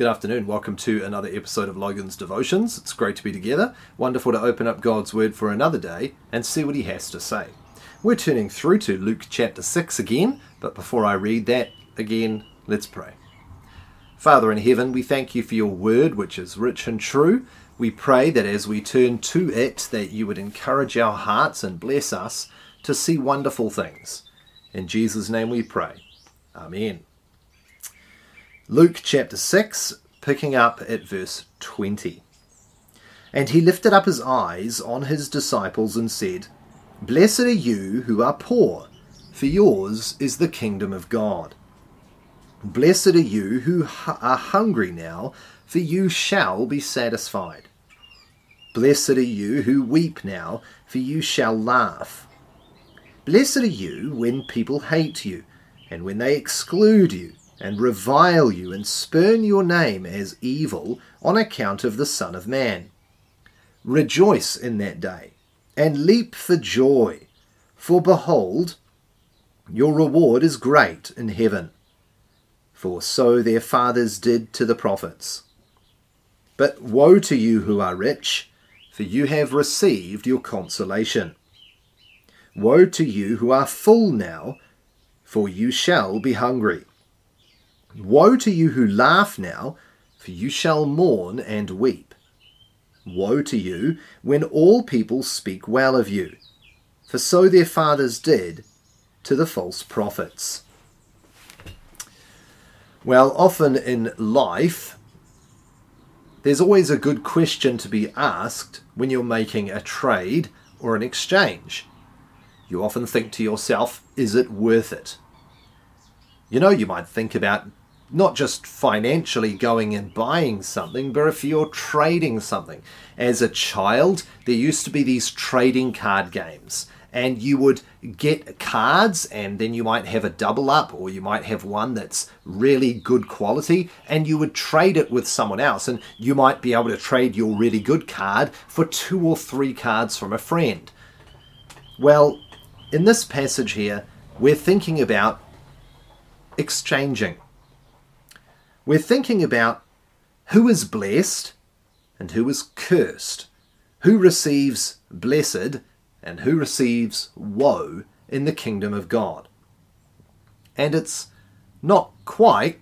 Good afternoon. Welcome to another episode of Logan's Devotions. It's great to be together. Wonderful to open up God's Word for another day and see what He has to say. We're turning through to Luke chapter 6 again, but before I read that again, let's pray. Father in heaven, we thank you for your Word, which is rich and true. We pray that as we turn to it, that you would encourage our hearts and bless us to see wonderful things. In Jesus' name we pray. Amen. Luke chapter 6, picking up at verse 20. And he lifted up his eyes on his disciples and said, Blessed are you who are poor, for yours is the kingdom of God. Blessed are you who are hungry now, for you shall be satisfied. Blessed are you who weep now, for you shall laugh. Blessed are you when people hate you, and when they exclude you and revile you and spurn your name as evil on account of the Son of Man. Rejoice in that day, and leap for joy, for behold, your reward is great in heaven. For so their fathers did to the prophets. But woe to you who are rich, for you have received your consolation. Woe to you who are full now, for you shall be hungry. Woe to you who laugh now, for you shall mourn and weep. Woe to you when all people speak well of you, for so their fathers did to the false prophets. Well, often in life, there's always a good question to be asked when you're making a trade or an exchange. You often think to yourself, is it worth it? You know, you might think about not just financially going and buying something, but if you're trading something. As a child, there used to be these trading card games, and you would get cards, and then you might have a double up, or you might have one that's really good quality, and you would trade it with someone else, and you might be able to trade your really good card for two or three cards from a friend. Well, in this passage here, we're thinking about exchanging we're thinking about who is blessed and who is cursed, who receives blessed and who receives woe in the kingdom of God. And it's not quite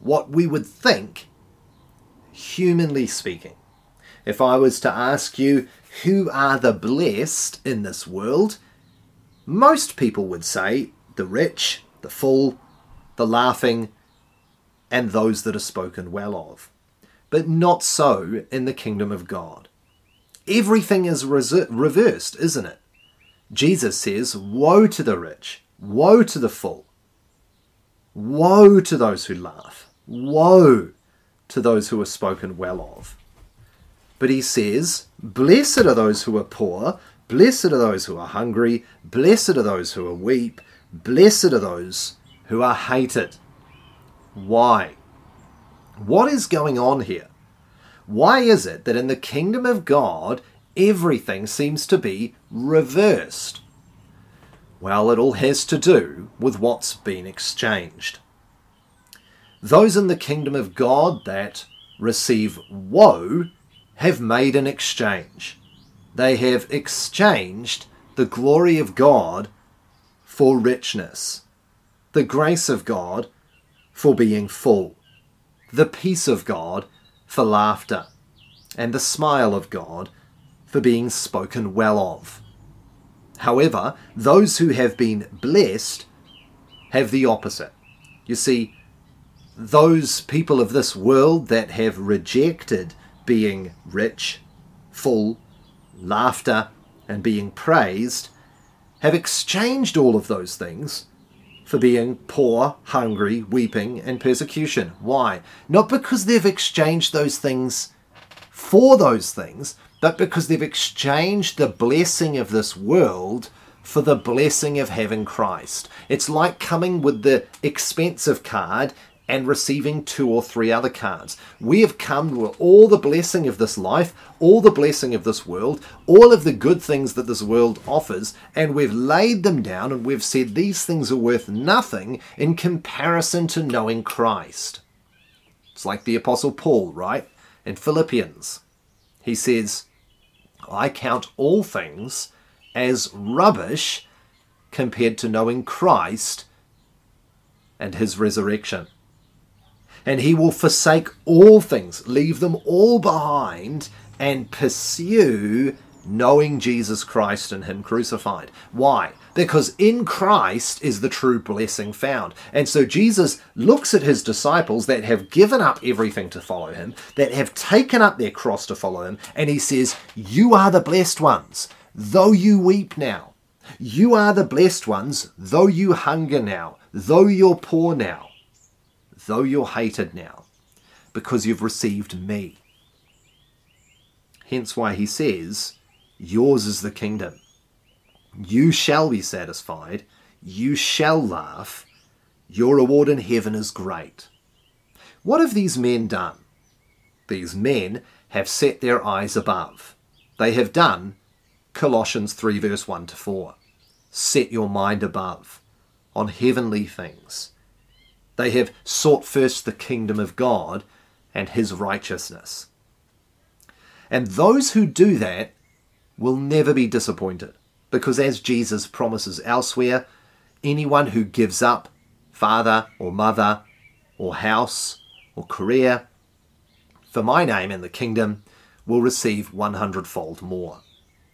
what we would think, humanly speaking. If I was to ask you, who are the blessed in this world? Most people would say the rich, the full, the laughing, and those that are spoken well of. But not so in the kingdom of God. Everything is reversed, isn't it? Jesus says, Woe to the rich, woe to the full, woe to those who laugh, woe to those who are spoken well of. But he says, Blessed are those who are poor, blessed are those who are hungry, blessed are those who are weep, blessed are those who are hated. Why? What is going on here? Why is it that in the kingdom of God, everything seems to be reversed? Well, it all has to do with what's been exchanged. Those in the kingdom of God that receive woe have made an exchange. They have exchanged the glory of God for richness, the grace of God for being full, the peace of God for laughter, and the smile of God for being spoken well of. However, those who have been blessed have the opposite. You see, those people of this world that have rejected being rich, full, laughter, and being praised have exchanged all of those things for being poor, hungry, weeping, and persecution. Why? Not because they've exchanged those things for those things, but because they've exchanged the blessing of this world for the blessing of having Christ. It's like coming with the expensive card and receiving two or three other cards. We have come with all the blessing of this life, all the blessing of this world, all of the good things that this world offers, and we've laid them down and we've said these things are worth nothing in comparison to knowing Christ. It's like the Apostle Paul, right? In Philippians, he says, I count all things as rubbish compared to knowing Christ and his resurrection. And he will forsake all things, leave them all behind, and pursue knowing Jesus Christ and him crucified. Why? Because in Christ is the true blessing found. And so Jesus looks at his disciples that have given up everything to follow him, that have taken up their cross to follow him, and he says, You are the blessed ones, though you weep now. You are the blessed ones, though you hunger now, though you're poor now, though you're hated now, because you've received me. Hence why he says, Yours is the kingdom. You shall be satisfied. You shall laugh. Your reward in heaven is great. What have these men done? These men have set their eyes above. They have done Colossians 3, verse 1 to 4. Set your mind above, on heavenly things. They have sought first the kingdom of God and his righteousness. And those who do that will never be disappointed because, as Jesus promises elsewhere, anyone who gives up father or mother or house or career for my name and the kingdom will receive 100 fold more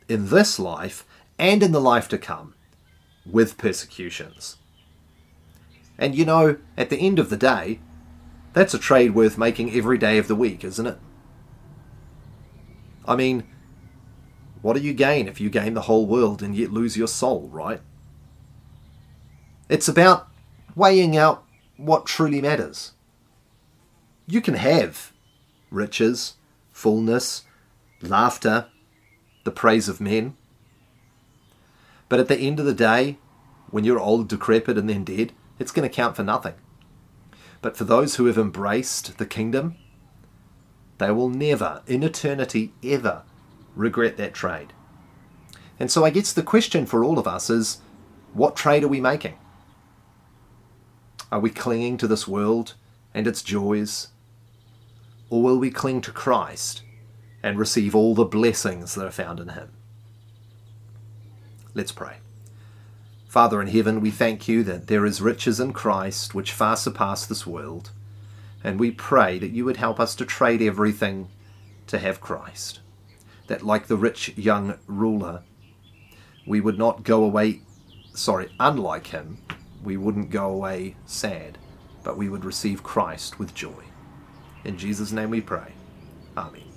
in this life and in the life to come with persecutions. And you know, at the end of the day, that's a trade worth making every day of the week, isn't it? I mean, what do you gain if you gain the whole world and yet lose your soul, right? It's about weighing out what truly matters. You can have riches, fullness, laughter, the praise of men. But at the end of the day, when you're old, decrepit, and then dead, it's going to count for nothing. But for those who have embraced the kingdom, they will never, in eternity, ever regret that trade. And so I guess the question for all of us is what trade are we making? Are we clinging to this world and its joys? Or will we cling to Christ and receive all the blessings that are found in Him. Let's pray. Father in heaven, we thank you that there is riches in Christ which far surpass this world, and we pray that you would help us to trade everything to have Christ. That, like the rich young ruler, we would not go away, sorry, unlike him, we wouldn't go away sad, but we would receive Christ with joy. In Jesus' name we pray. Amen.